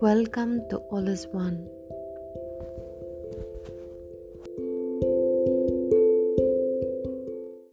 Welcome to All is One.